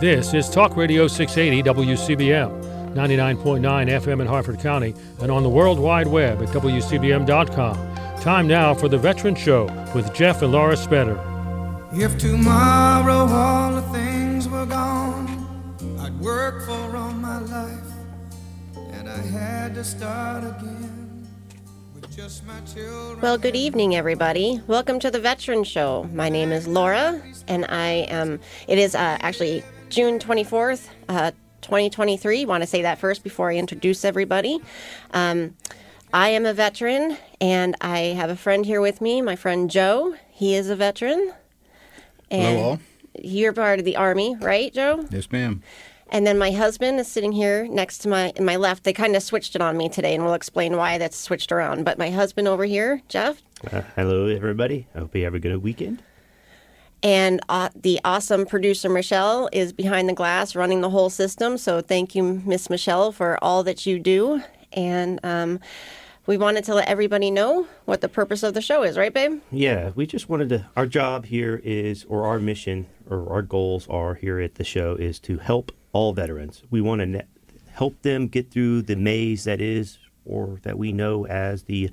This is Talk Radio 680 WCBM, 99.9 FM in Harford County, and on the World Wide Web at WCBM.com. Time now for the Veteran Show with Jeff and Laura Spetter. If tomorrow all the things were gone, I'd work for all my life, and I had to start again. with just my children. Well, good evening, everybody. Welcome to the Veteran Show. My name is Laura, and I am. It is uh, actually June 24th, uh, 2023. Want to say that first before I introduce everybody. Um, I am a veteran, and I have a friend here with me, my friend Joe. He is a veteran. And Hello, all. You're part of the Army, right, Joe? Yes, ma'am. And then my husband is sitting here next to my in my left. They kind of switched it on me today, and we'll explain why that's switched around. But my husband over here, Jeff, Uh, hello, everybody. I hope you have a good weekend. And uh, the awesome producer Michelle is behind the glass running the whole system. So thank you, Miss Michelle, for all that you do. And um, we wanted to let everybody know what the purpose of the show is, right, babe? Yeah, we just wanted to. Our job here is, or our mission, or our goals are here at the show is to help all veterans. We want to ne- help them get through the maze that is, or that we know as the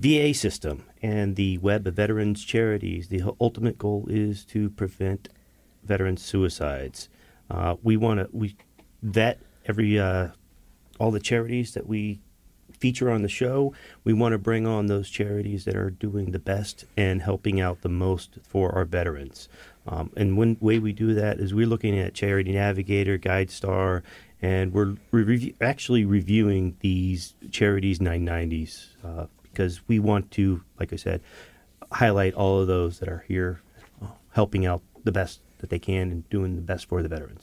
VA system and the web of veterans charities. The ultimate goal is to prevent veteran suicides. Uh, we want to we vet every uh, all the charities that we feature on the show. We want to bring on those charities that are doing the best and helping out the most for our veterans. Um, and one way we do that is we're looking at Charity Navigator, GuideStar, and we're re- actually reviewing these charities 990s uh, because we want to, like I said, highlight all of those that are here helping out the best that they can and doing the best for the veterans.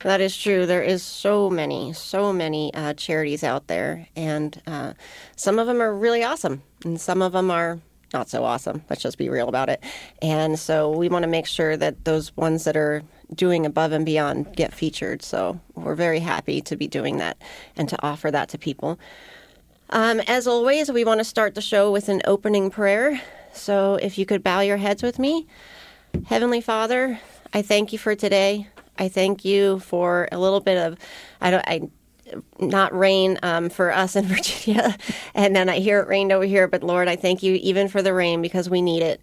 That is true. There is so many, so many uh, charities out there, and uh, some of them are really awesome, and some of them are not so awesome. Let's just be real about it. And so we want to make sure that those ones that are doing above and beyond get featured. So we're very happy to be doing that and to offer that to people. Um, as always, we want to start the show with an opening prayer. So if you could bow your heads with me. Heavenly Father, I thank you for today. I thank you for a little bit of, I don't, I, not rain um, for us in Virginia, and then I hear it rained over here. But Lord, I thank you even for the rain because we need it.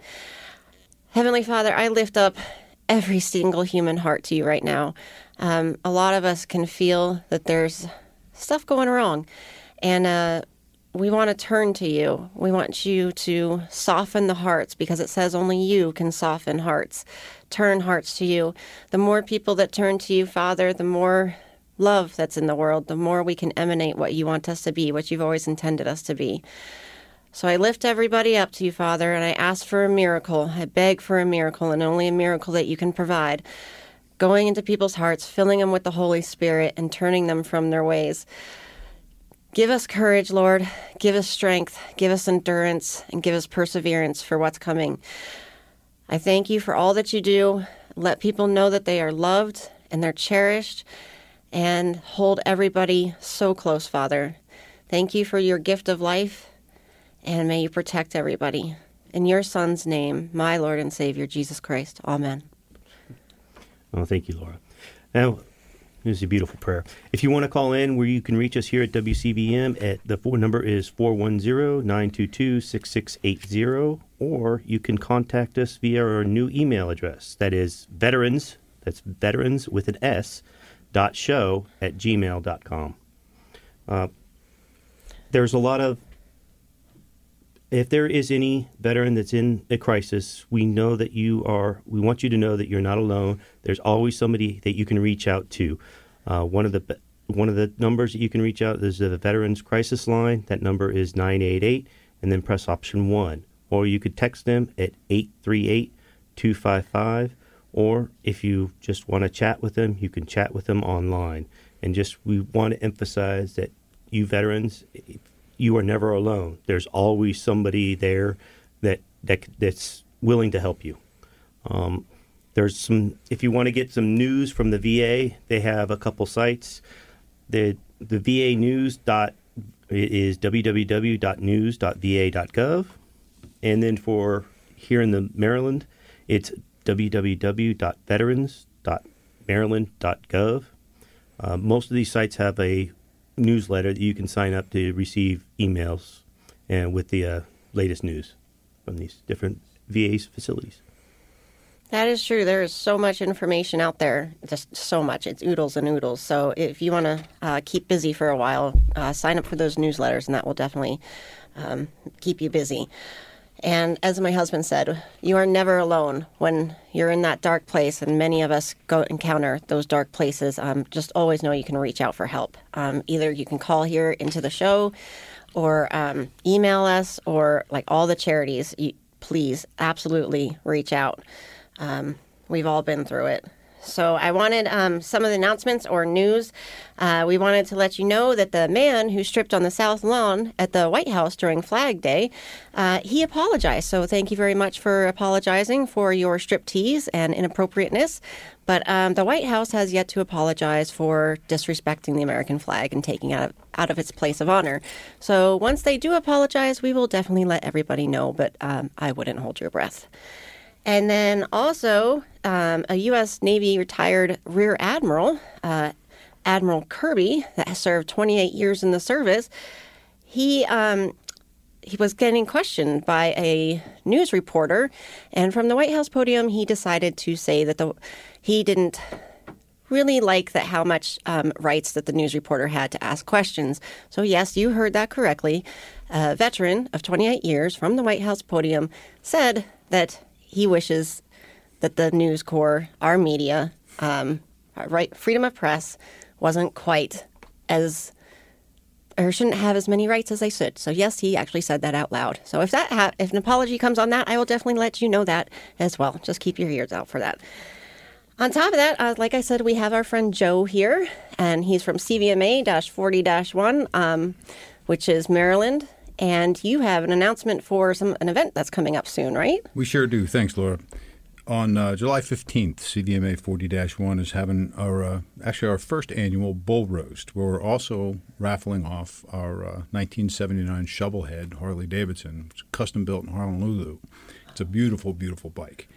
Heavenly Father, I lift up every single human heart to you right now. Um, a lot of us can feel that there's stuff going wrong, and uh, we want to turn to you. We want you to soften the hearts because it says only you can soften hearts. Turn hearts to you. The more people that turn to you, Father, the more love that's in the world, the more we can emanate what you want us to be, what you've always intended us to be. So I lift everybody up to you, Father, and I ask for a miracle. I beg for a miracle, and only a miracle that you can provide. Going into people's hearts, filling them with the Holy Spirit, and turning them from their ways. Give us courage, Lord. Give us strength. Give us endurance, and give us perseverance for what's coming. I thank you for all that you do. Let people know that they are loved and they're cherished, and hold everybody so close, Father. Thank you for your gift of life, and may you protect everybody. In your Son's name, my Lord and Savior, Jesus Christ. Amen. Oh, thank you, Laura. Now, here's a beautiful prayer. If you want to call in, where you can reach us here at WCBM, at the phone number is 410-922-6680, or you can contact us via our new email address. That is veterans, that's veterans with an S, dot show at gmail.com. Uh, there's a lot of if there is any veteran that's in a crisis, we know that you are. We want you to know that you're not alone. There's always somebody that you can reach out to. Uh, one of the one of the numbers that you can reach out is the Veterans Crisis Line. That number is nine eight eight, and then press option one. Or you could text them at 838-255. Or if you just want to chat with them, you can chat with them online. And just we want to emphasize that you veterans, you are never alone. There's always somebody there that that that's willing to help you. Um, there's some if you want to get some news from the VA, they have a couple sites. The the VA news dot is www.news.va.gov, and then for here in the Maryland, it's www.veterans.maryland.gov. Uh, most of these sites have a newsletter that you can sign up to receive emails and with the uh, latest news from these different VA facilities. That is true. There is so much information out there, just so much. It's oodles and oodles. So if you want to uh, keep busy for a while, uh, sign up for those newsletters, and that will definitely um, keep you busy. And as my husband said, you are never alone when you're in that dark place, and many of us go encounter those dark places. Um, just always know you can reach out for help. Um, either you can call here into the show, or um, email us, or like all the charities. You, please, absolutely reach out. Um, we've all been through it. So I wanted um, some of the announcements or news. Uh, we wanted to let you know that the man who stripped on the South Lawn at the White House during Flag Day, uh, he apologized. So thank you very much for apologizing for your striptease and inappropriateness. But um, the White House has yet to apologize for disrespecting the American flag and taking it out of, out of its place of honor. So once they do apologize, we will definitely let everybody know. But um, I wouldn't hold your breath. And then also, um, a U.S. Navy retired Rear Admiral, uh, Admiral Kirby, that has served 28 years in the service, he um, he was getting questioned by a news reporter, and from the White House podium, he decided to say that the he didn't really like that how much um, rights that the news reporter had to ask questions. So yes, you heard that correctly. A veteran of 28 years from the White House podium said that he wishes that the News Corps, our media, um, right, freedom of press, wasn't quite as or shouldn't have as many rights as they should. So yes, he actually said that out loud. So if that ha- if an apology comes on that, I will definitely let you know that as well. Just keep your ears out for that. On top of that, uh, like I said, we have our friend Joe here, and he's from CVMA 40 1, um, which is Maryland and you have an announcement for some an event that's coming up soon, right? We sure do. Thanks, Laura. On uh, July 15th, CVMA 40-1 is having our uh, actually our first annual bull roast, where we're also raffling off our uh, 1979 Shovelhead Harley Davidson, custom built in Honolulu. It's a beautiful, beautiful bike.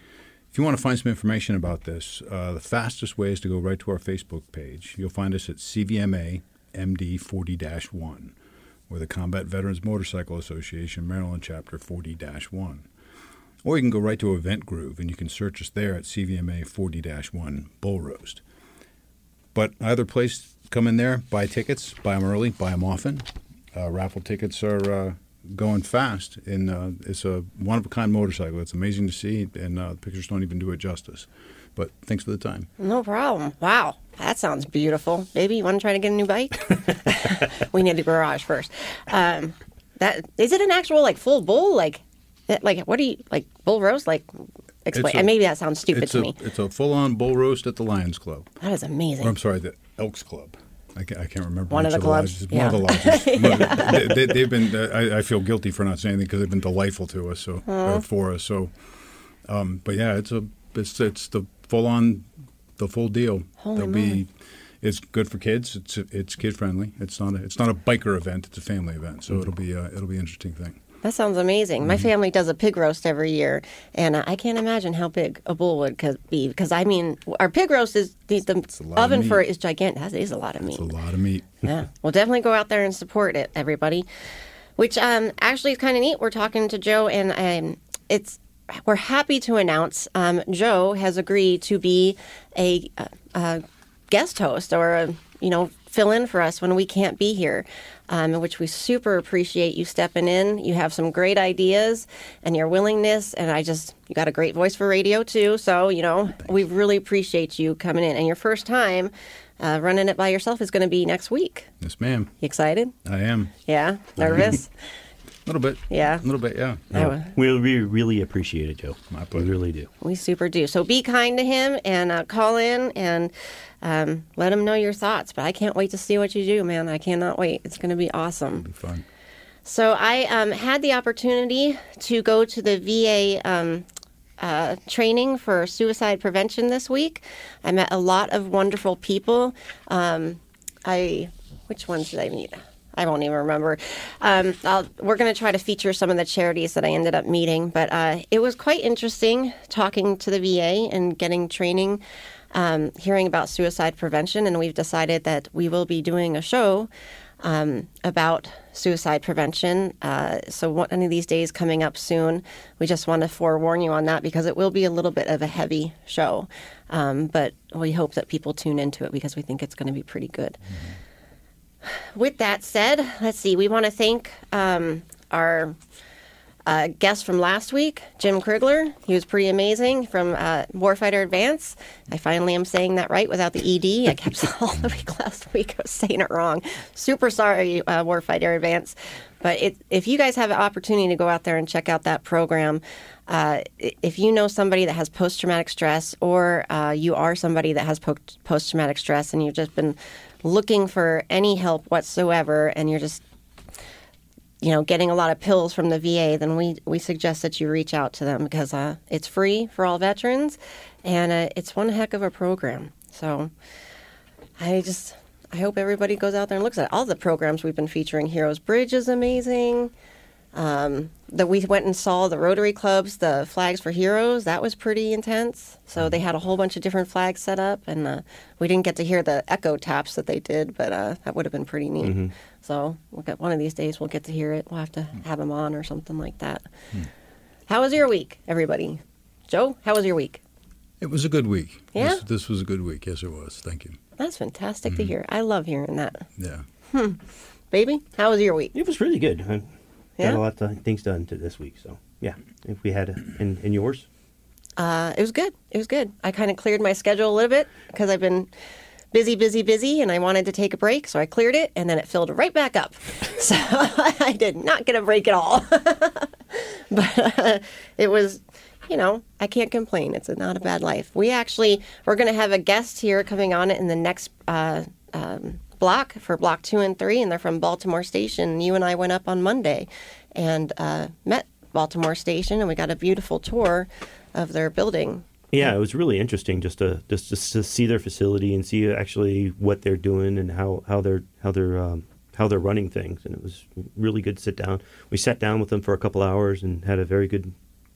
If you want to find some information about this, uh, the fastest way is to go right to our Facebook page. You'll find us at CVMA MD 40-1 or the Combat Veterans Motorcycle Association Maryland Chapter 40 1. Or you can go right to Eventgroove and you can search us there at CVMA 40 1 Bull Roast. But either place, come in there, buy tickets, buy them early, buy them often. Uh, raffle tickets are uh, going fast, and uh, it's a one of a kind motorcycle. It's amazing to see, and uh, the pictures don't even do it justice. But thanks for the time. No problem. Wow. That sounds beautiful. Maybe you want to try to get a new bike? we need a garage first. Um, that is it an actual like full bull like like what do you like bull roast like explain? A, and maybe that sounds stupid to a, me. It's a full on bull roast at the Lions Club. That is amazing. Or, I'm sorry, the Elks Club. I can't, I can't remember. One of the, clubs. Yeah. One of the lodges. they, have been. I, I, feel guilty for not saying anything because they've been delightful to us. So uh, for us. So, um, but yeah, it's a it's it's the full on the full deal. Holy There'll be it's good for kids. It's it's kid friendly. It's not a, it's not a biker event. It's a family event. So mm-hmm. it'll be uh, it'll be an interesting thing. That sounds amazing. Mm-hmm. My family does a pig roast every year, and I can't imagine how big a bull would be. Because I mean, our pig roast is the, the oven for it is gigantic. That is a lot of meat. It's a lot of meat. yeah, we'll definitely go out there and support it, everybody. Which um, actually is kind of neat. We're talking to Joe, and um, it's we're happy to announce um, Joe has agreed to be a, a, a guest host or a, you know fill in for us when we can't be here, um, which we super appreciate you stepping in. You have some great ideas and your willingness, and I just you got a great voice for radio too. So you know we really appreciate you coming in. And your first time uh, running it by yourself is going to be next week. Yes, ma'am. You excited? I am. Yeah, nervous. A little bit. Yeah. A little bit, yeah. yeah. We, we really appreciate it, Joe. My pleasure. We really do. We super do. So be kind to him and uh, call in and um, let them know your thoughts. But I can't wait to see what you do, man. I cannot wait. It's going to be awesome. Be fun. So I um, had the opportunity to go to the VA um, uh, training for suicide prevention this week. I met a lot of wonderful people. Um, I, which ones did I meet? I won't even remember. Um, I'll, we're going to try to feature some of the charities that I ended up meeting, but uh, it was quite interesting talking to the VA and getting training, um, hearing about suicide prevention, and we've decided that we will be doing a show um, about suicide prevention. Uh, so one of these days coming up soon. We just want to forewarn you on that because it will be a little bit of a heavy show, um, but we hope that people tune into it because we think it's going to be pretty good. With that said, let's see. We want to thank um, our uh, guest from last week, Jim Krigler. He was pretty amazing from uh, Warfighter Advance. I finally am saying that right without the ED. I kept all the week last week. I was saying it wrong. Super sorry, uh, Warfighter Advance. But it, if you guys have an opportunity to go out there and check out that program, uh, if you know somebody that has post traumatic stress or uh, you are somebody that has post traumatic stress and you've just been looking for any help whatsoever and you're just you know, getting a lot of pills from the VA, then we, we suggest that you reach out to them because uh, it's free for all veterans and uh, it's one heck of a program. So I just, I hope everybody goes out there and looks at it. All the programs we've been featuring. Heroes Bridge is amazing. Um, that we went and saw the Rotary clubs, the flags for heroes. That was pretty intense. So they had a whole bunch of different flags set up, and uh, we didn't get to hear the echo taps that they did, but uh, that would have been pretty neat. Mm-hmm. So we'll get one of these days we'll get to hear it. We'll have to have them on or something like that. Hmm. How was your week, everybody? Joe, how was your week? It was a good week. Yeah, this, this was a good week. Yes, it was. Thank you. That's fantastic mm-hmm. to hear. I love hearing that. Yeah. Hmm. Baby, how was your week? It was really good. I yeah? got a lot of things done to this week. So yeah, if we had a, in, in yours. Uh, it was good. It was good. I kind of cleared my schedule a little bit because I've been busy, busy, busy, and I wanted to take a break, so I cleared it, and then it filled right back up. so I did not get a break at all. but uh, it was, you know, I can't complain. It's not a bad life. We actually we're going to have a guest here coming on it in the next. Uh, um, block for block two and three, and they're from Baltimore Station. You and I went up on Monday and uh, met Baltimore Station, and we got a beautiful tour of their building. Yeah, it was really interesting just to just, just to see their facility and see actually what they're doing and how, how they're how they're um, how they're running things. And it was really good to sit down. We sat down with them for a couple hours and had a very good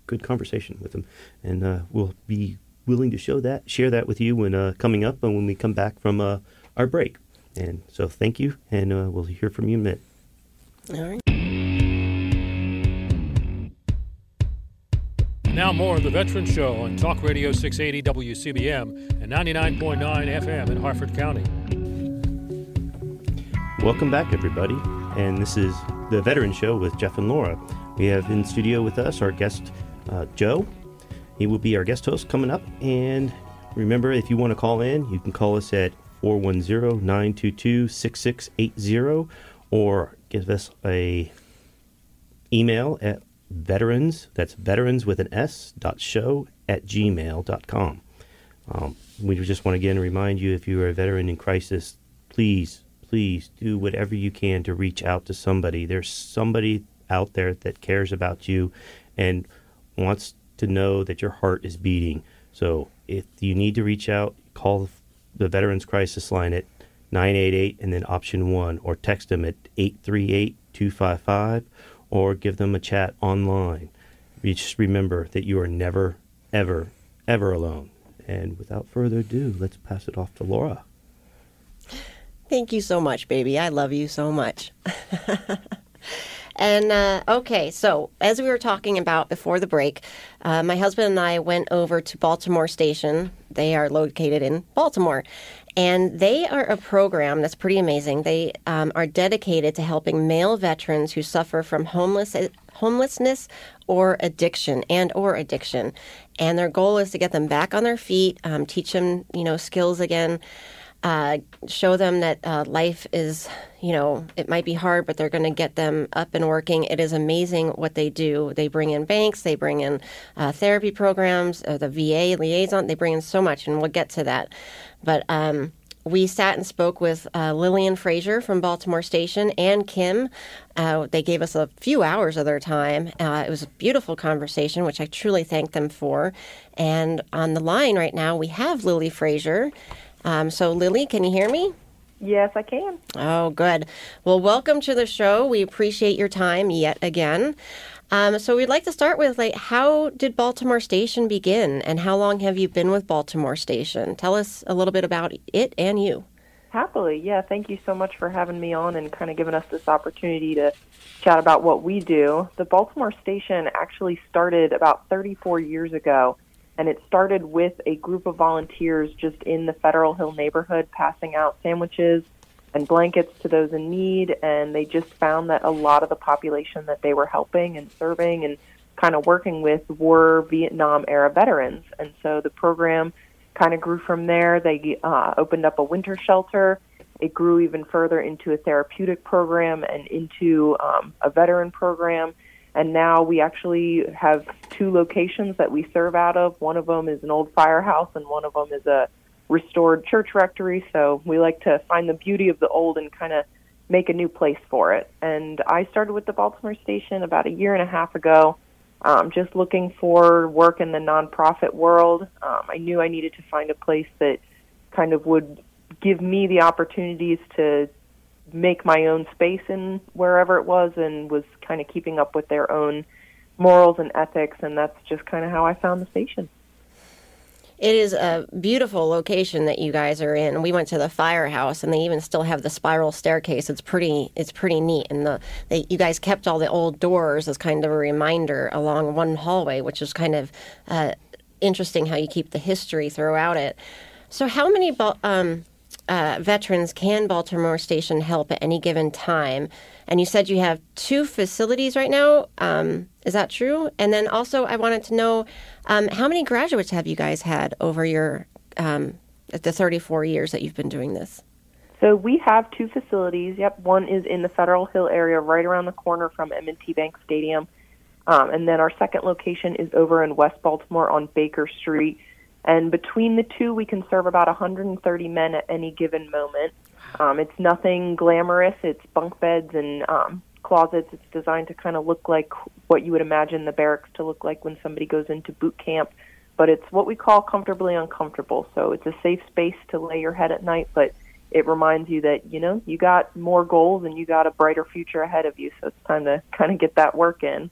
good conversation with them. And uh, we'll be willing to show that share that with you when uh, coming up and when we come back from uh, our break. And so thank you, and uh, we'll hear from you in a minute. All right. Now more of the Veteran Show on Talk Radio 680 WCBM and 99.9 FM in Harford County. Welcome back, everybody. And this is the Veteran Show with Jeff and Laura. We have in studio with us our guest, uh, Joe. He will be our guest host coming up. And remember, if you want to call in, you can call us at 410 922 6680 or give us a email at veterans, that's veterans with an S, dot show at gmail.com. Um, we just want to again remind you if you are a veteran in crisis, please, please do whatever you can to reach out to somebody. There's somebody out there that cares about you and wants to know that your heart is beating. So if you need to reach out, call the Veterans Crisis Line at 988 and then option 1 or text them at 838 255 or give them a chat online. Just remember that you are never, ever, ever alone. And without further ado, let's pass it off to Laura. Thank you so much, baby. I love you so much. And uh, okay, so as we were talking about before the break, uh, my husband and I went over to Baltimore Station. They are located in Baltimore. And they are a program that's pretty amazing. They um, are dedicated to helping male veterans who suffer from homeless homelessness or addiction and or addiction. And their goal is to get them back on their feet, um, teach them, you know, skills again uh, show them that uh, life is, you know, it might be hard, but they're going to get them up and working. It is amazing what they do. They bring in banks, they bring in uh, therapy programs, uh, the VA liaison, they bring in so much, and we'll get to that. But um, we sat and spoke with uh, Lillian Frazier from Baltimore Station and Kim. Uh, they gave us a few hours of their time. Uh, it was a beautiful conversation, which I truly thank them for. And on the line right now, we have Lily Frazier. Um, so, Lily, can you hear me? Yes, I can. Oh, good. Well, welcome to the show. We appreciate your time yet again. Um, so we'd like to start with like, how did Baltimore Station begin, and how long have you been with Baltimore Station? Tell us a little bit about it and you. Happily, yeah. Thank you so much for having me on and kind of giving us this opportunity to chat about what we do. The Baltimore Station actually started about 34 years ago, and it started with a group of volunteers just in the Federal Hill neighborhood passing out sandwiches and blankets to those in need. And they just found that a lot of the population that they were helping and serving and kind of working with were Vietnam era veterans. And so the program kind of grew from there. They uh, opened up a winter shelter. It grew even further into a therapeutic program and into um, a veteran program. And now we actually have two locations that we serve out of. One of them is an old firehouse, and one of them is a restored church rectory. So we like to find the beauty of the old and kind of make a new place for it. And I started with the Baltimore Station about a year and a half ago, um, just looking for work in the nonprofit world. Um, I knew I needed to find a place that kind of would give me the opportunities to make my own space in wherever it was and was kind of keeping up with their own morals and ethics and that's just kind of how I found the station. It is a beautiful location that you guys are in. We went to the firehouse, and they even still have the spiral staircase. It's pretty. It's pretty neat, and the they, you guys kept all the old doors as kind of a reminder along one hallway, which is kind of uh, interesting how you keep the history throughout it. So, how many um, uh, veterans can Baltimore Station help at any given time? And you said you have two facilities right now. Um, is that true? And then also, I wanted to know um, how many graduates have you guys had over your um, the 34 years that you've been doing this? So we have two facilities. Yep, one is in the Federal Hill area, right around the corner from M&T Bank Stadium, um, and then our second location is over in West Baltimore on Baker Street. And between the two, we can serve about 130 men at any given moment. Um, it's nothing glamorous. It's bunk beds and um, closets. It's designed to kind of look like what you would imagine the barracks to look like when somebody goes into boot camp. But it's what we call comfortably uncomfortable. So it's a safe space to lay your head at night, but it reminds you that, you know, you got more goals and you got a brighter future ahead of you. So it's time to kind of get that work in.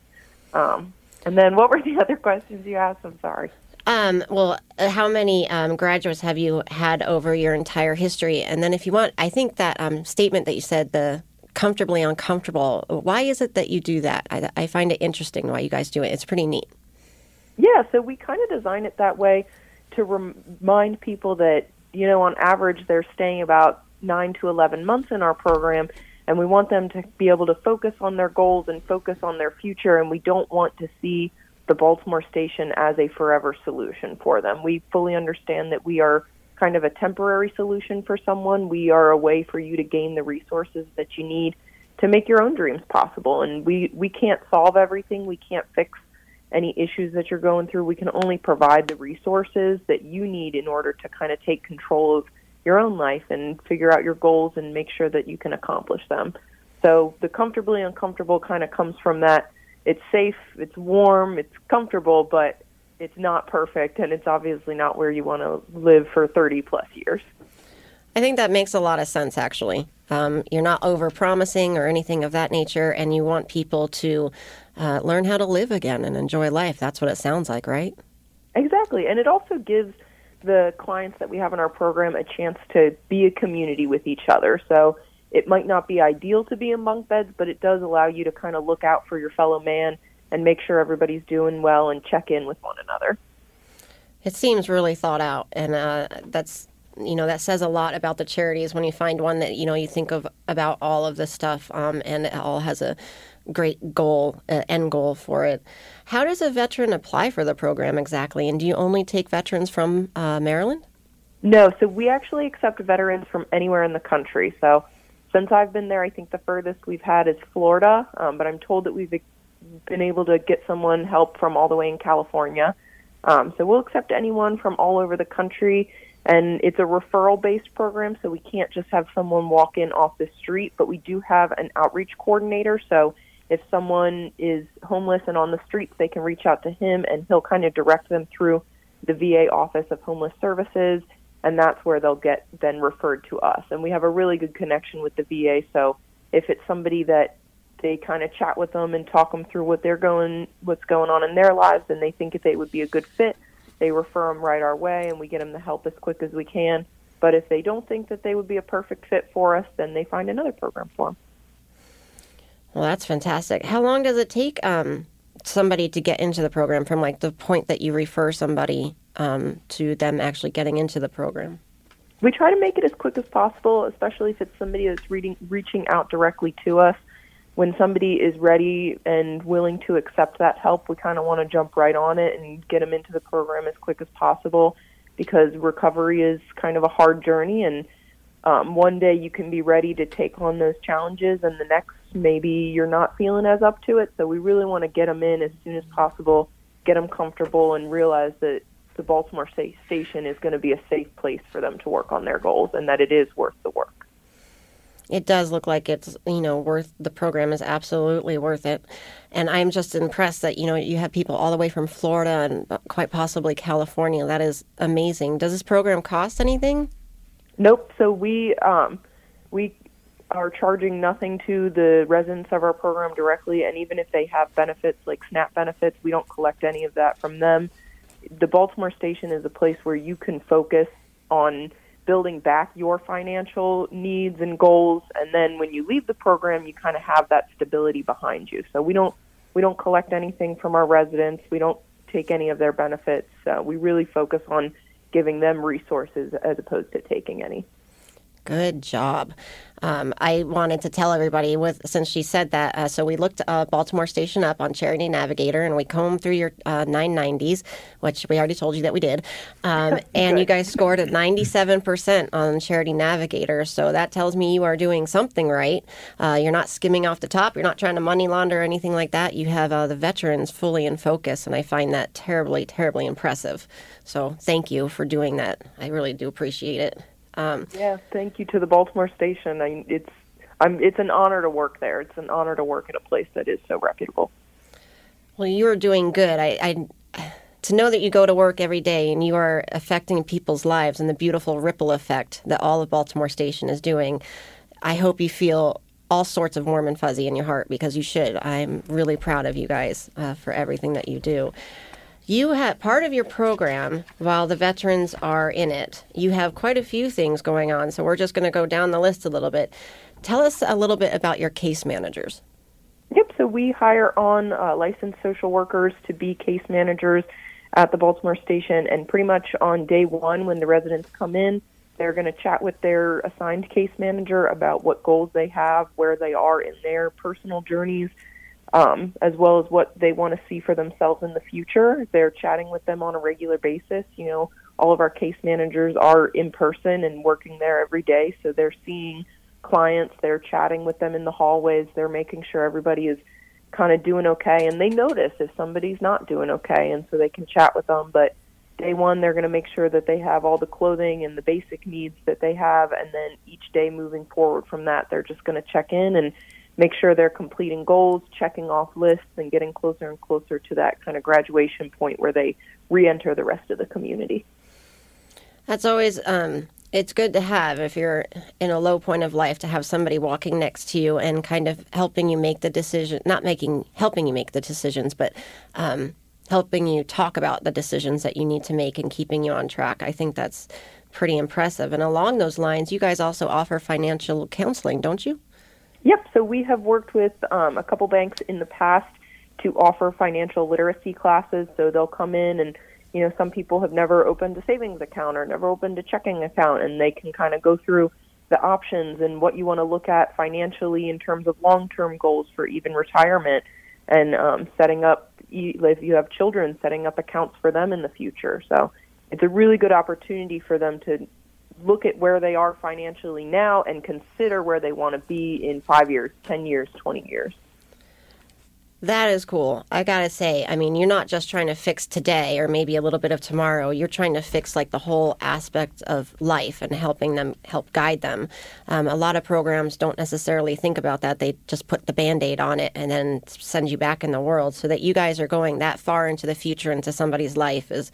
Um, and then what were the other questions you asked? I'm sorry. Um, well, uh, how many um, graduates have you had over your entire history? And then, if you want, I think that um, statement that you said, the comfortably uncomfortable, why is it that you do that? I, I find it interesting why you guys do it. It's pretty neat. Yeah, so we kind of design it that way to remind people that, you know, on average, they're staying about 9 to 11 months in our program, and we want them to be able to focus on their goals and focus on their future, and we don't want to see the Baltimore station as a forever solution for them. We fully understand that we are kind of a temporary solution for someone. We are a way for you to gain the resources that you need to make your own dreams possible. And we, we can't solve everything. We can't fix any issues that you're going through. We can only provide the resources that you need in order to kind of take control of your own life and figure out your goals and make sure that you can accomplish them. So the comfortably uncomfortable kind of comes from that it's safe, it's warm, it's comfortable, but it's not perfect, and it's obviously not where you want to live for 30 plus years. I think that makes a lot of sense, actually. Um, you're not over promising or anything of that nature, and you want people to uh, learn how to live again and enjoy life. That's what it sounds like, right? Exactly. And it also gives the clients that we have in our program a chance to be a community with each other. So it might not be ideal to be in bunk beds, but it does allow you to kind of look out for your fellow man and make sure everybody's doing well and check in with one another. It seems really thought out, and uh, that's you know that says a lot about the charities when you find one that you know you think of about all of this stuff, um, and it all has a great goal, uh, end goal for it. How does a veteran apply for the program exactly? And do you only take veterans from uh, Maryland? No, so we actually accept veterans from anywhere in the country. So since I've been there, I think the furthest we've had is Florida, um, but I'm told that we've been able to get someone help from all the way in California. Um, so we'll accept anyone from all over the country, and it's a referral based program, so we can't just have someone walk in off the street, but we do have an outreach coordinator. So if someone is homeless and on the streets, they can reach out to him, and he'll kind of direct them through the VA Office of Homeless Services and that's where they'll get then referred to us. And we have a really good connection with the VA, so if it's somebody that they kind of chat with them and talk them through what they're going, what's going on in their lives, and they think if they would be a good fit, they refer them right our way, and we get them the help as quick as we can. But if they don't think that they would be a perfect fit for us, then they find another program for them. Well, that's fantastic. How long does it take um, somebody to get into the program from like the point that you refer somebody um, to them actually getting into the program? We try to make it as quick as possible, especially if it's somebody that's reading, reaching out directly to us. When somebody is ready and willing to accept that help, we kind of want to jump right on it and get them into the program as quick as possible because recovery is kind of a hard journey and um, one day you can be ready to take on those challenges and the next maybe you're not feeling as up to it. So we really want to get them in as soon as possible, get them comfortable, and realize that the Baltimore station is going to be a safe place for them to work on their goals and that it is worth the work. It does look like it's, you know, worth the program is absolutely worth it. And I'm just impressed that, you know, you have people all the way from Florida and quite possibly California. That is amazing. Does this program cost anything? Nope. So we um, we are charging nothing to the residents of our program directly, and even if they have benefits like SNAP benefits, we don't collect any of that from them. The Baltimore station is a place where you can focus on building back your financial needs and goals, and then when you leave the program, you kind of have that stability behind you. So we don't we don't collect anything from our residents. We don't take any of their benefits. Uh, we really focus on giving them resources as opposed to taking any. Good job. Um, I wanted to tell everybody with since she said that. Uh, so we looked uh, Baltimore Station up on Charity Navigator, and we combed through your uh, 990s, which we already told you that we did. Um, and you guys scored at 97% on Charity Navigator. So that tells me you are doing something right. Uh, you're not skimming off the top. You're not trying to money launder or anything like that. You have uh, the veterans fully in focus, and I find that terribly, terribly impressive. So thank you for doing that. I really do appreciate it. Um, yeah, thank you to the Baltimore station. I, it's I'm, it's an honor to work there. It's an honor to work at a place that is so reputable. Well, you're doing good. I, I to know that you go to work every day and you are affecting people's lives and the beautiful ripple effect that all of Baltimore Station is doing. I hope you feel all sorts of warm and fuzzy in your heart because you should. I'm really proud of you guys uh, for everything that you do. You have part of your program while the veterans are in it. You have quite a few things going on, so we're just going to go down the list a little bit. Tell us a little bit about your case managers. Yep, so we hire on uh, licensed social workers to be case managers at the Baltimore station, and pretty much on day one, when the residents come in, they're going to chat with their assigned case manager about what goals they have, where they are in their personal journeys, um, as well as what they want to see for themselves in the future. They're chatting with them on a regular basis. You know, all of our case managers are in person and working there every day, so they're seeing clients, they're chatting with them in the hallways, they're making sure everybody is kind of doing okay, and they notice if somebody's not doing okay, and so they can chat with them. But day one, they're going to make sure that they have all the clothing and the basic needs that they have, and then each day moving forward from that, they're just going to check in and make sure they're completing goals, checking off lists, and getting closer and closer to that kind of graduation point where they re-enter the rest of the community. That's always um, it's good to have if you're in a low point of life to have somebody walking next to you and kind of helping you make the decision, not making helping you make the decisions, but um, helping you talk about the decisions that you need to make and keeping you on track. I think that's pretty impressive. And along those lines, you guys also offer financial counseling, don't you? Yep. So we have worked with um, a couple banks in the past to offer financial literacy classes. So they'll come in and you know some people have never opened a savings account or never opened a checking account, and they can kind of go through the options and what you want to look at financially in terms of long-term goals for even retirement and um, setting up if you have children setting up accounts for them in the future so it's a really good opportunity for them to look at where they are financially now and consider where they want to be in five years, 10 years, 20 years. That is cool. I gotta say, I mean, you're not just trying to fix today or maybe a little bit of tomorrow. You're trying to fix like the whole aspect of life and helping them help guide them. Um, a lot of programs don't necessarily think about that. They just put the band aid on it and then send you back in the world. So that you guys are going that far into the future into somebody's life is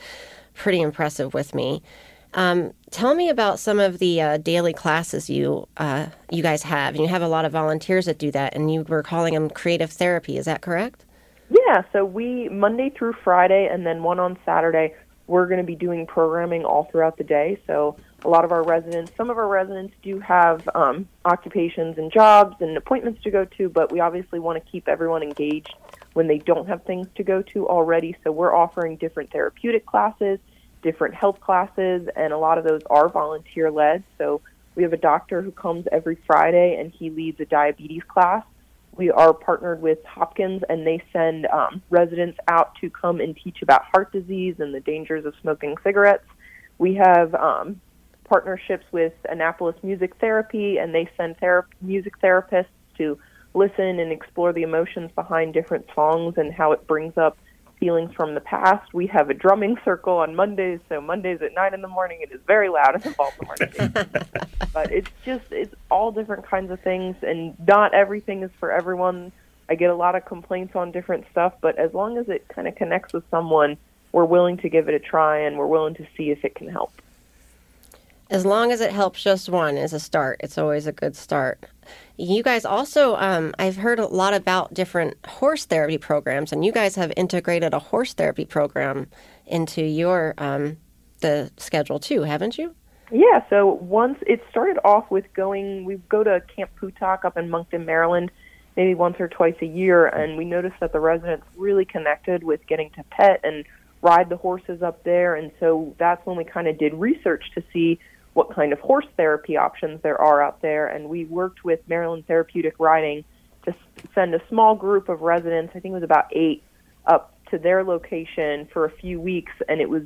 pretty impressive with me. Um, tell me about some of the uh, daily classes you uh, you guys have. And you have a lot of volunteers that do that, and you were calling them creative therapy. Is that correct? Yeah, so we Monday through Friday, and then one on Saturday. We're going to be doing programming all throughout the day. So a lot of our residents, some of our residents do have um, occupations and jobs and appointments to go to, but we obviously want to keep everyone engaged when they don't have things to go to already. So we're offering different therapeutic classes, different health classes, and a lot of those are volunteer led. So we have a doctor who comes every Friday and he leads a diabetes class we are partnered with Hopkins, and they send um, residents out to come and teach about heart disease and the dangers of smoking cigarettes. We have um, partnerships with Annapolis Music Therapy, and they send thera- music therapists to listen and explore the emotions behind different songs and how it brings up feelings from the past. We have a drumming circle on Mondays, so Mondays at nine in the morning it is very loud in the Baltimore but it's just it's all different kinds of things, and not everything is for everyone. I get a lot of complaints on different stuff, but as long as it kind of connects with someone, we're willing to give it a try, and we're willing to see if it can help. As long as it helps just one is a start. It's always a good start. You guys also, um, I've heard a lot about different horse therapy programs, and you guys have integrated a horse therapy program into your um, the schedule too, haven't you? Yeah. So once it started off with going, we go to Camp Puh'Tok up in Monkton, Maryland, maybe once or twice a year, and we noticed that the residents really connected with getting to pet and ride the horses up there, and so that's when we kind of did research to see what kind of horse therapy options there are out there. And we worked with Maryland Therapeutic Riding to send a small group of residents, I think it was about eight, up to their location for a few weeks. And it was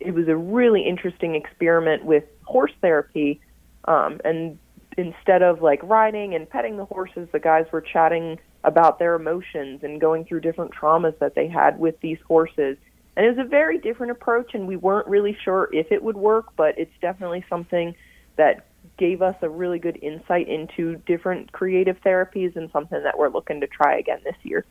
it was a really interesting experiment with horse therapy. Um, and instead of like riding and petting the horses, the guys were chatting about their emotions and going through different traumas that they had with these horses and it was a very different approach, and we weren't really sure if it would work, but it's definitely something that gave us a really good insight into different creative therapies and something that we're looking to try again this year.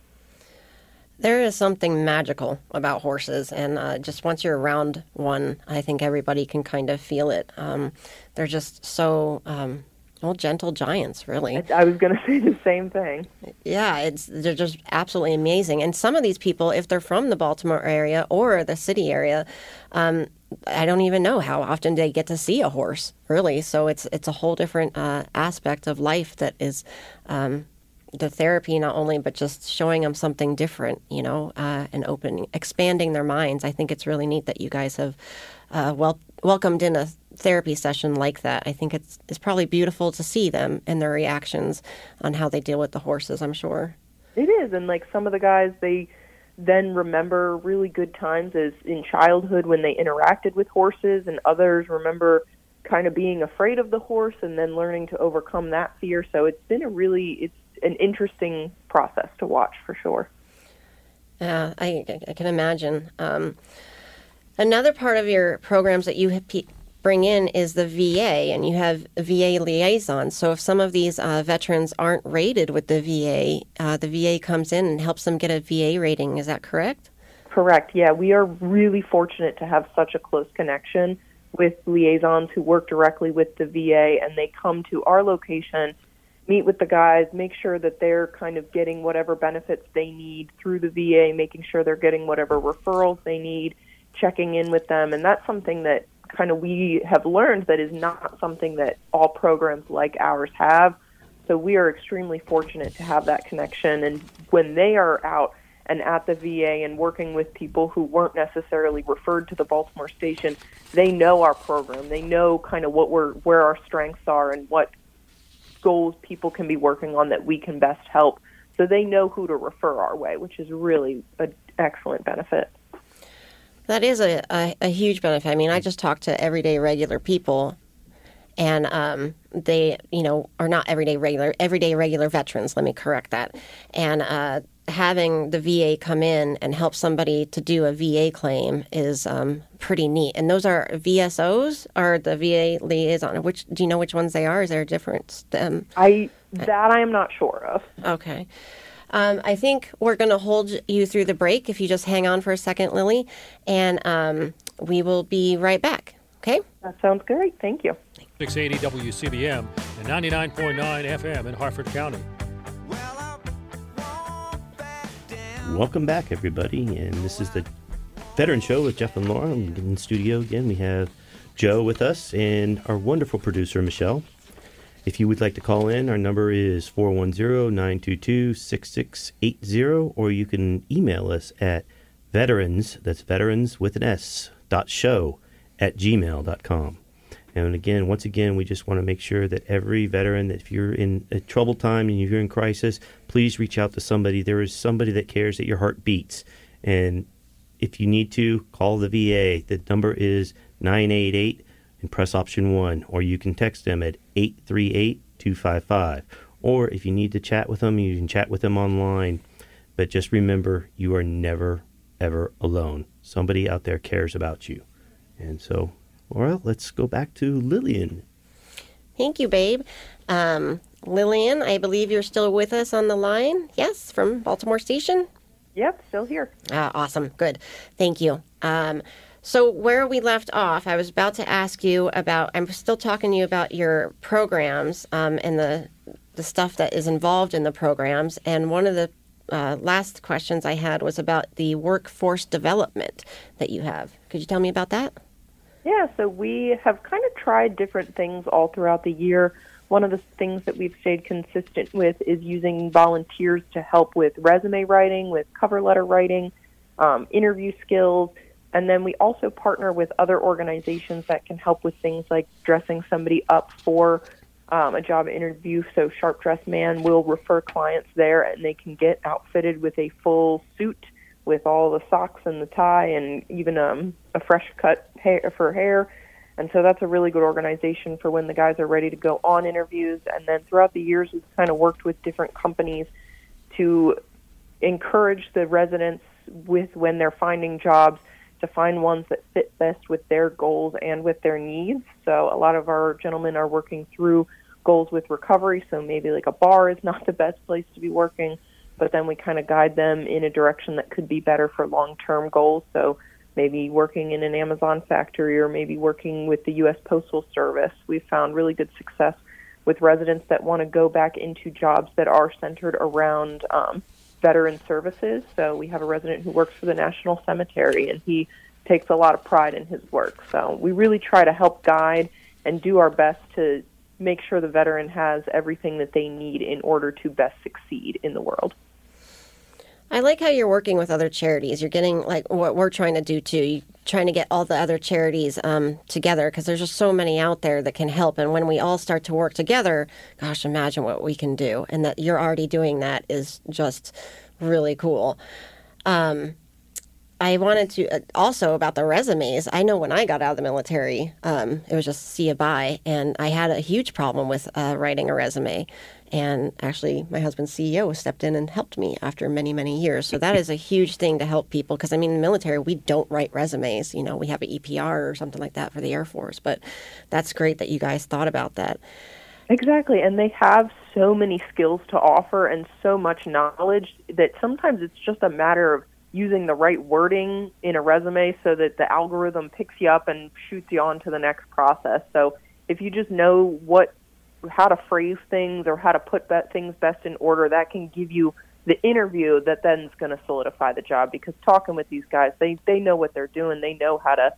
There is something magical about horses, and uh, just once you're around one, I think everybody can kind of feel it. Um, they're just so um, well, gentle giants, really. I was going to say the same thing. Yeah, it's they're just absolutely amazing. And some of these people, if they're from the Baltimore area or the city area, um, I don't even know how often they get to see a horse, really. So it's it's a whole different uh, aspect of life that is. Um, the therapy not only but just showing them something different you know uh, and opening expanding their minds i think it's really neat that you guys have uh, well welcomed in a therapy session like that. I think it's it's probably beautiful to see them and their reactions on how they deal with the horses. I'm sure it is, and like some of the guys, they then remember really good times as in childhood when they interacted with horses, and others remember kind of being afraid of the horse and then learning to overcome that fear. So it's been a really it's an interesting process to watch for sure. Yeah, I, I can imagine. Um, another part of your programs that you bring in is the VA, and you have VA liaisons. So if some of these uh, veterans aren't rated with the VA, uh, the VA comes in and helps them get a VA rating. Is that correct? Correct. Yeah, we are really fortunate to have such a close connection with liaisons who work directly with the VA, and they come to our location, meet with the guys, make sure that they're kind of getting whatever benefits they need through the VA, making sure they're getting whatever referrals they need, checking in with them, and that's something that kind of we have learned that is not something that all programs like ours have. So we are extremely fortunate to have that connection. And when they are out and at the VA and working with people who weren't necessarily referred to the Baltimore station, they know our program. They know kind of what we're where our strengths are and what goals people can be working on that we can best help. So they know who to refer our way, which is really an excellent benefit. That is a, a, a, huge benefit. I mean, I just talk to everyday regular people, and um, they, you know, are not everyday regular, everyday regular veterans. Let me correct that. And uh, having the VA come in and help somebody to do a VA claim is um, pretty neat. And those are VSOs or the VA liaison. Which do you know which ones they are? Is there a difference? Um, I that I am not sure of. Okay. Um, I think we're going to hold you through the break if you just hang on for a second, Lily, and um, we will be right back Okay? That sounds great. Thank you. 680 WCBM and 99.9 FM in Harford County. Welcome back, everybody. And this is the Veteran Show with Jeff and Laura. I'm in the studio again. We have Joe with us and our wonderful producer, Michelle. If you would like to call in, our number is 410 922 6680, or you can email us at veterans, that's veterans with an S, dot show at gmail.com. And again, once again, we just want to make sure that every veteran, that if you're in a troubled time and you're in crisis, please reach out to somebody. There is somebody that cares that your heart beats. And if you need to, call the VA. The number is 988 and press option 1, or you can text them at 838 255. Or if you need to chat with them, you can chat with them online. But just remember, you are never, ever alone. Somebody out there cares about you. And so, Laura, let's go back to Lillian. Thank you, babe. Um, Lillian, I believe you're still with us on the line. Yes, from Baltimore Station. Yep, still here. Ah, awesome. Good. Thank you. Um, so, where we left off, I was about to ask you about. I'm still talking to you about your programs um, and the the stuff that is involved in the programs. And one of the uh, last questions I had was about the workforce development that you have. Could you tell me about that? Yeah, so we have kind of tried different things all throughout the year. One of the things that we've stayed consistent with is using volunteers to help with resume writing, with cover letter writing, um, interview skills, and then we also partner with other organizations that can help with things like dressing somebody up for um, a job interview. So Sharp Dressed Man will refer clients there, and they can get outfitted with a full suit with all the socks and the tie, and even um, a fresh cut hair for hair. And so that's a really good organization for when the guys are ready to go on interviews. And then throughout the years, we've kind of worked with different companies to encourage the residents with when they're finding jobs to find ones that fit best with their goals and with their needs. So a lot of our gentlemen are working through goals with recovery. So maybe like a bar is not the best place to be working, but then we kind of guide them in a direction that could be better for long-term goals. So maybe working in an Amazon factory or maybe working with the U.S. Postal Service. We've found really good success with residents that want to go back into jobs that are centered around um, veteran services. So we have a resident who works for the National Cemetery and he takes a lot of pride in his work. So we really try to help guide and do our best to make sure the veteran has everything that they need in order to best succeed in the world. I like how you're working with other charities. You're getting like what we're trying to do too. You're trying to get all the other charities um, together because there's just so many out there that can help. And when we all start to work together, gosh, imagine what we can do. And that you're already doing that is just really cool. Um, I wanted to uh, also about the resumes. I know when I got out of the military, um, it was just see you bye, and I had a huge problem with uh, writing a resume. And actually, my husband's CEO stepped in and helped me after many, many years. So that is a huge thing to help people because I mean, in the military, we don't write resumes. You know, we have an EPR or something like that for the Air Force. But that's great that you guys thought about that. Exactly, and they have so many skills to offer and so much knowledge that sometimes it's just a matter of using the right wording in a resume so that the algorithm picks you up and shoots you on to the next process. So if you just know what how to phrase things or how to put things best in order, that can give you the interview that then is going to solidify the job. Because talking with these guys, they they know what they're doing. They know how to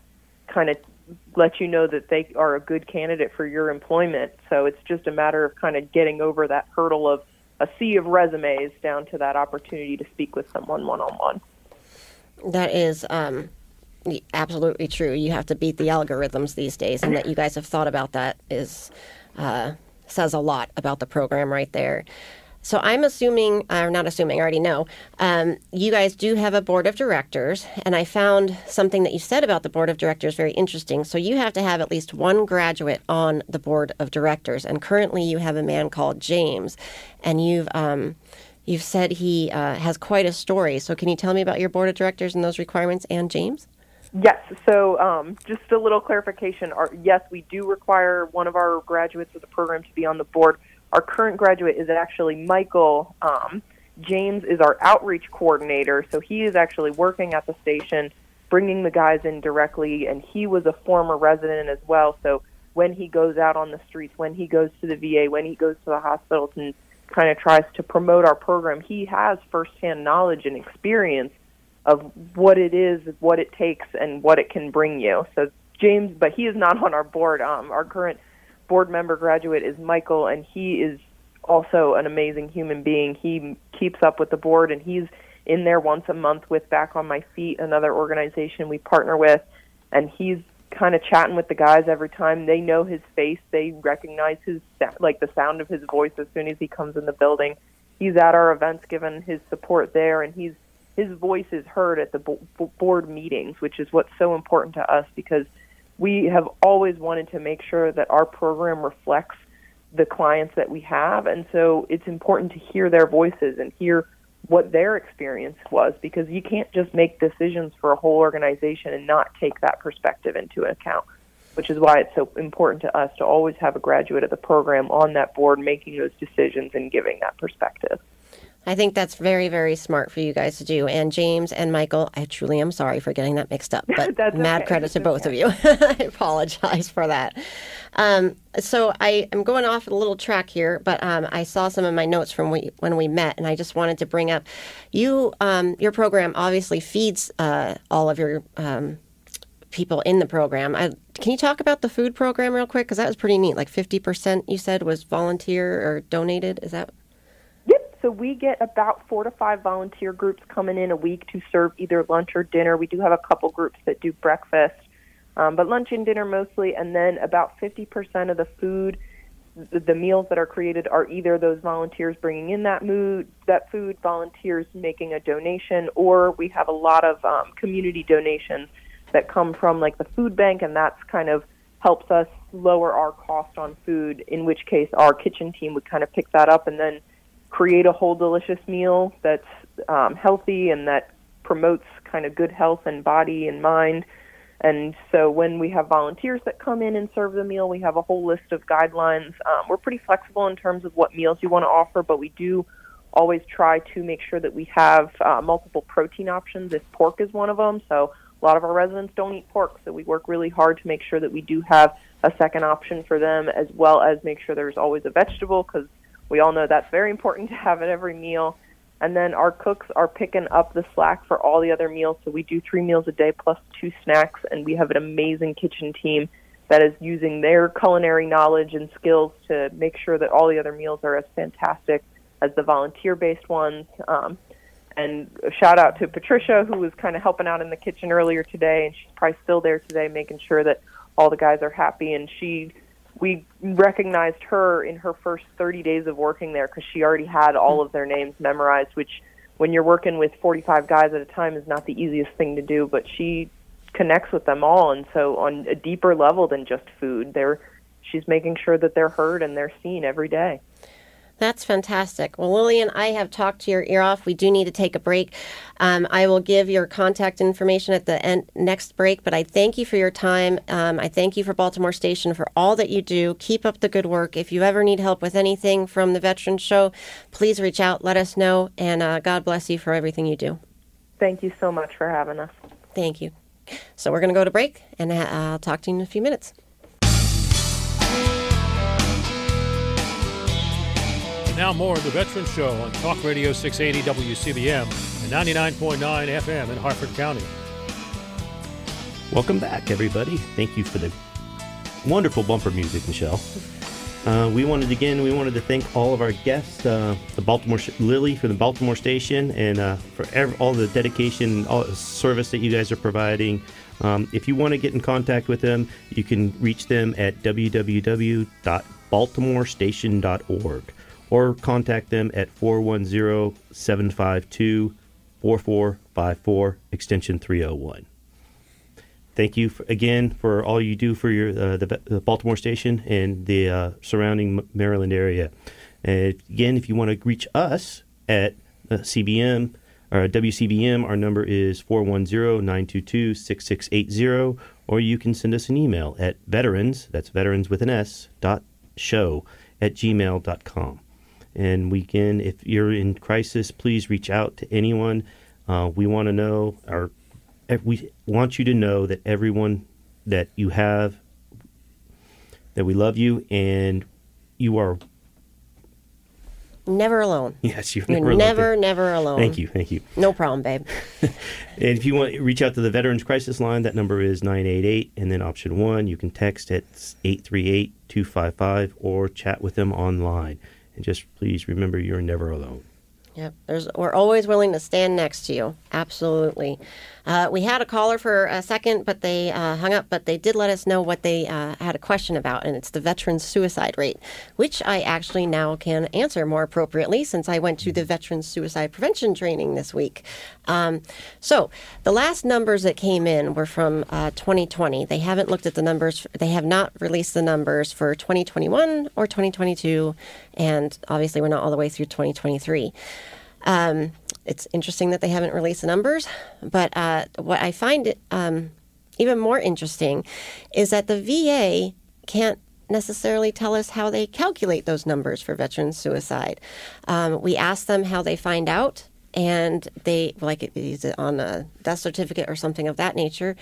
kind of let you know that they are a good candidate for your employment. So it's just a matter of kind of getting over that hurdle of a sea of resumes down to that opportunity to speak with someone one on one. That is um, absolutely true. You have to beat the algorithms these days, and that you guys have thought about that is uh, says a lot about the program right there. So I'm assuming, or not assuming, I already know, um, you guys do have a board of directors, and I found something that you said about the board of directors very interesting. So you have to have at least one graduate on the board of directors, and currently you have a man called James, and you've um, you've said he uh, has quite a story. So can you tell me about your board of directors and those requirements, and James? Yes. So, um, just a little clarification. Our, yes, we do require one of our graduates of the program to be on the board. Our current graduate is actually Michael. Um, James is our outreach coordinator, so he is actually working at the station bringing the guys in directly. And he was a former resident as well, so when he goes out on the streets, when he goes to the VA, when he goes to the hospitals, and kind of tries to promote our program, he has firsthand knowledge and experience of what it is, what it takes, and what it can bring you. So James, but he is not on our board. Um, our current board member graduate is Michael, and he is also an amazing human being. He keeps up with the board, and he's in there once a month with Back on My Feet, another organization we partner with, and he's kind of chatting with the guys every time. They know his face, they recognize his like the sound of his voice as soon as he comes in the building. He's at our events, giving his support there, and he's his voice is heard at the board meetings, which is what's so important to us because we have always wanted to make sure that our program reflects the clients that we have. And so it's important to hear their voices and hear what their experience was because you can't just make decisions for a whole organization and not take that perspective into account, which is why it's so important to us to always have a graduate of the program on that board making those decisions and giving that perspective. I think that's very, very smart for you guys to do. And James and Michael, I truly am sorry for getting that mixed up, but mad okay. credit to both okay. of you. I apologize for that. Um, so I am going off a little track here, but um, I saw some of my notes from we, when we met, and I just wanted to bring up you. Um, your program obviously feeds uh, all of your um, people in the program. I, can you talk about the food program real quick? Because that was pretty neat. Like fifty percent, you said, was volunteer or donated. Is that? So we get about four to five volunteer groups coming in a week to serve either lunch or dinner. We do have a couple groups that do breakfast, um, but lunch and dinner mostly. And then about 50% of the food, the, meals that are created, are either those volunteers bringing in that mood, that food, volunteers making a donation, or we have a lot of um, community donations that come from like the food bank, and that's kind of helps us lower our cost on food. In which case, our kitchen team would kind of pick that up and then create a whole delicious meal that's um, healthy and that promotes kind of good health and body and mind. And so when we have volunteers that come in and serve the meal, we have a whole list of guidelines. Um, we're pretty flexible in terms of what meals you want to offer, but we do always try to make sure that we have uh, multiple protein options if pork is one of them. So a lot of our residents don't eat pork, so we work really hard to make sure that we do have a second option for them, as well as make sure there's always a vegetable because we all know that's very important to have at every meal. And then our cooks are picking up the slack for all the other meals. So we do three meals a day plus two snacks, and we have an amazing kitchen team that is using their culinary knowledge and skills to make sure that all the other meals are as fantastic as the volunteer based ones. Um, and a shout out to Patricia, who was kind of helping out in the kitchen earlier today, and she's probably still there today, making sure that all the guys are happy. And she we recognized her in her first 30 days of working there because she already had all of their names memorized, which when you're working with 45 guys at a time is not the easiest thing to do, but she connects with them all and so on a deeper level than just food. They're she's making sure that they're heard and they're seen every day. That's fantastic. Well, Lillian, I have talked to your ear off. We do need to take a break. Um, I will give your contact information at the end, next break, but I thank you for your time. Um, I thank you for Baltimore Station for all that you do. Keep up the good work. If you ever need help with anything from the Veterans Show, please reach out, let us know, and uh, God bless you for everything you do. Thank you so much for having us. Thank you. So we're going to go to break, and uh, I'll talk to you in a few minutes. Now more of the Veterans Show on Talk Radio 680 WCBM and 99.9 FM in Harford County. Welcome back, everybody. Thank you for the wonderful bumper music, Michelle. Uh, we wanted again, we wanted to thank all of our guests, uh, the Baltimore Lily from the Baltimore station, and uh, for ev- all the dedication, all the service that you guys are providing. Um, if you want to get in contact with them, you can reach them at www.baltimorestation.org or contact them at 410 752 4454, extension 301. Thank you for, again for all you do for your uh, the, the, Baltimore station and the uh, surrounding Maryland area. And again, if you want to reach us at uh, CBM or WCBM, our number is 410-922-6680, or you can send us an email at veterans, that's veterans with an S, dot show at gmail.com. And we can, if you're in crisis, please reach out to anyone. Uh, we want to know our eh, we want you to know that everyone that you have, that we love you, and you are Never alone. yes, you're, You're never, never, alone. never alone. Thank you, thank you. No problem, babe. And if you want to reach out to the Veterans Crisis Line, that number is 988, and then option one, you can text at 838 255 or chat with them online. And just please remember you're never alone. Yep. There's, we're always willing to stand next to you. Absolutely. Uh, we had a caller for a second, but they uh, hung up. But they did let us know what they uh, had a question about, and it's the veterans suicide rate, which I actually now can answer more appropriately since I went to the veterans suicide prevention training this week. Um, so the last numbers that came in were from uh, 2020. They haven't looked at the numbers. They have not released the numbers for 2021 or 2022, and obviously we're not all the way through 2023. Um, it's interesting that they haven't released the numbers, but uh, what I find um, even more interesting is that the VA can't necessarily tell us how they calculate those numbers for veteran suicide. Um, we ask them how they find out, and they like is it on a death certificate or something of that nature,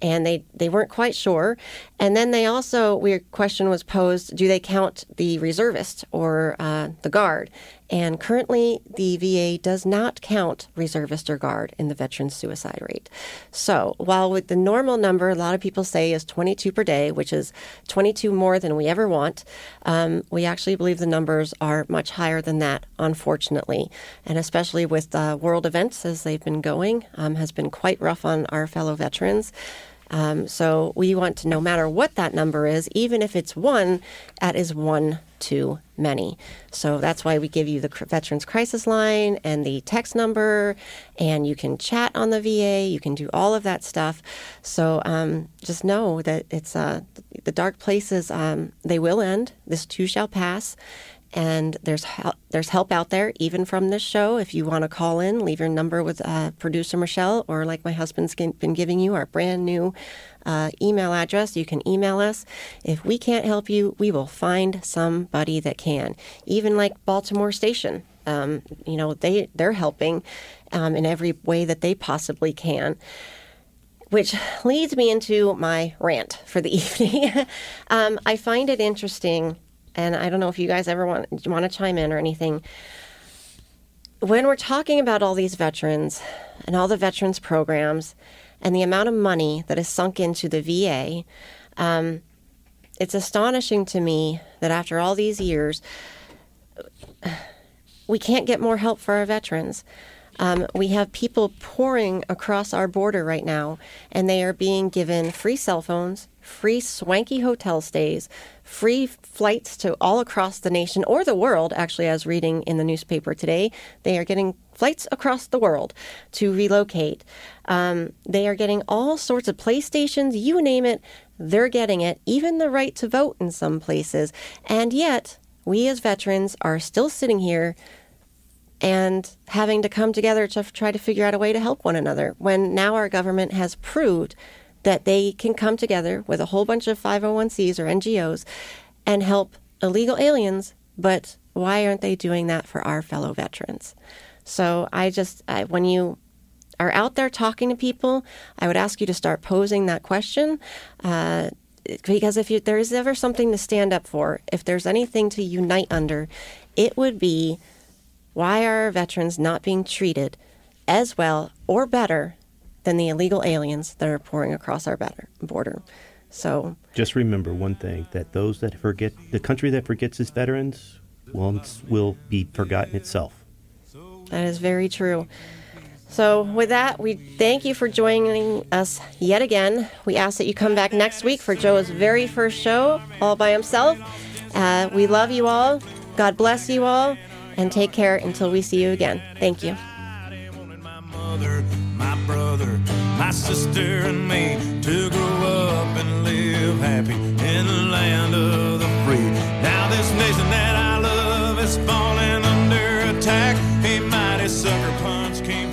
and they they weren't quite sure. And then they also weird question was posed: Do they count the reservist or uh, the guard? And currently, the VA does not count reservist or guard in the veteran suicide rate. So, while with the normal number, a lot of people say is 22 per day, which is 22 more than we ever want, um, we actually believe the numbers are much higher than that, unfortunately. And especially with uh, world events as they've been going, um, has been quite rough on our fellow veterans. Um, so we want to, no matter what that number is, even if it's one, that is one too many. So that's why we give you the Veterans Crisis Line and the text number, and you can chat on the VA. You can do all of that stuff. So um, just know that it's uh, the dark places. Um, they will end. This too shall pass. And there's help, there's help out there, even from this show. If you want to call in, leave your number with uh, producer Michelle, or like my husband's been giving you, our brand new uh, email address. You can email us. If we can't help you, we will find somebody that can. Even like Baltimore Station, um, you know, they they're helping um, in every way that they possibly can. Which leads me into my rant for the evening. um, I find it interesting and I don't know if you guys ever want want to chime in or anything. When we're talking about all these veterans and all the veterans programs and the amount of money that is sunk into the VA, um, it's astonishing to me that after all these years, we can't get more help for our veterans. Um, we have people pouring across our border right now, and they are being given free cell phones, free swanky hotel stays, free flights to all across the nation or the world. Actually, as reading in the newspaper today, they are getting flights across the world to relocate. Um, they are getting all sorts of PlayStations, you name it, they're getting it, even the right to vote in some places. And yet, we as veterans are still sitting here and having to come together to try to figure out a way to help one another when now our government has proved that they can come together with a whole bunch of 501cs or NGOs and help illegal aliens, but why aren't they doing that for our fellow veterans? So I just, I, when you are out there talking to people, I would ask you to start posing that question. Uh, because if you, there is ever something to stand up for, if there's anything to unite under, it would be why are veterans not being treated as well or better than the illegal aliens that are pouring across our border? So just remember one thing that those that forget the country that forgets its veterans once will be forgotten itself. That is very true. So, with that, we thank you for joining us yet again. We ask that you come back next week for Joe's very first show, all by himself. Uh, we love you all. God bless you all and take care until we see you again. Thank you. My brother, my sister, and me to grow up and live happy in the land of the free. Now, this nation that I love is falling under attack. A mighty sucker punch came.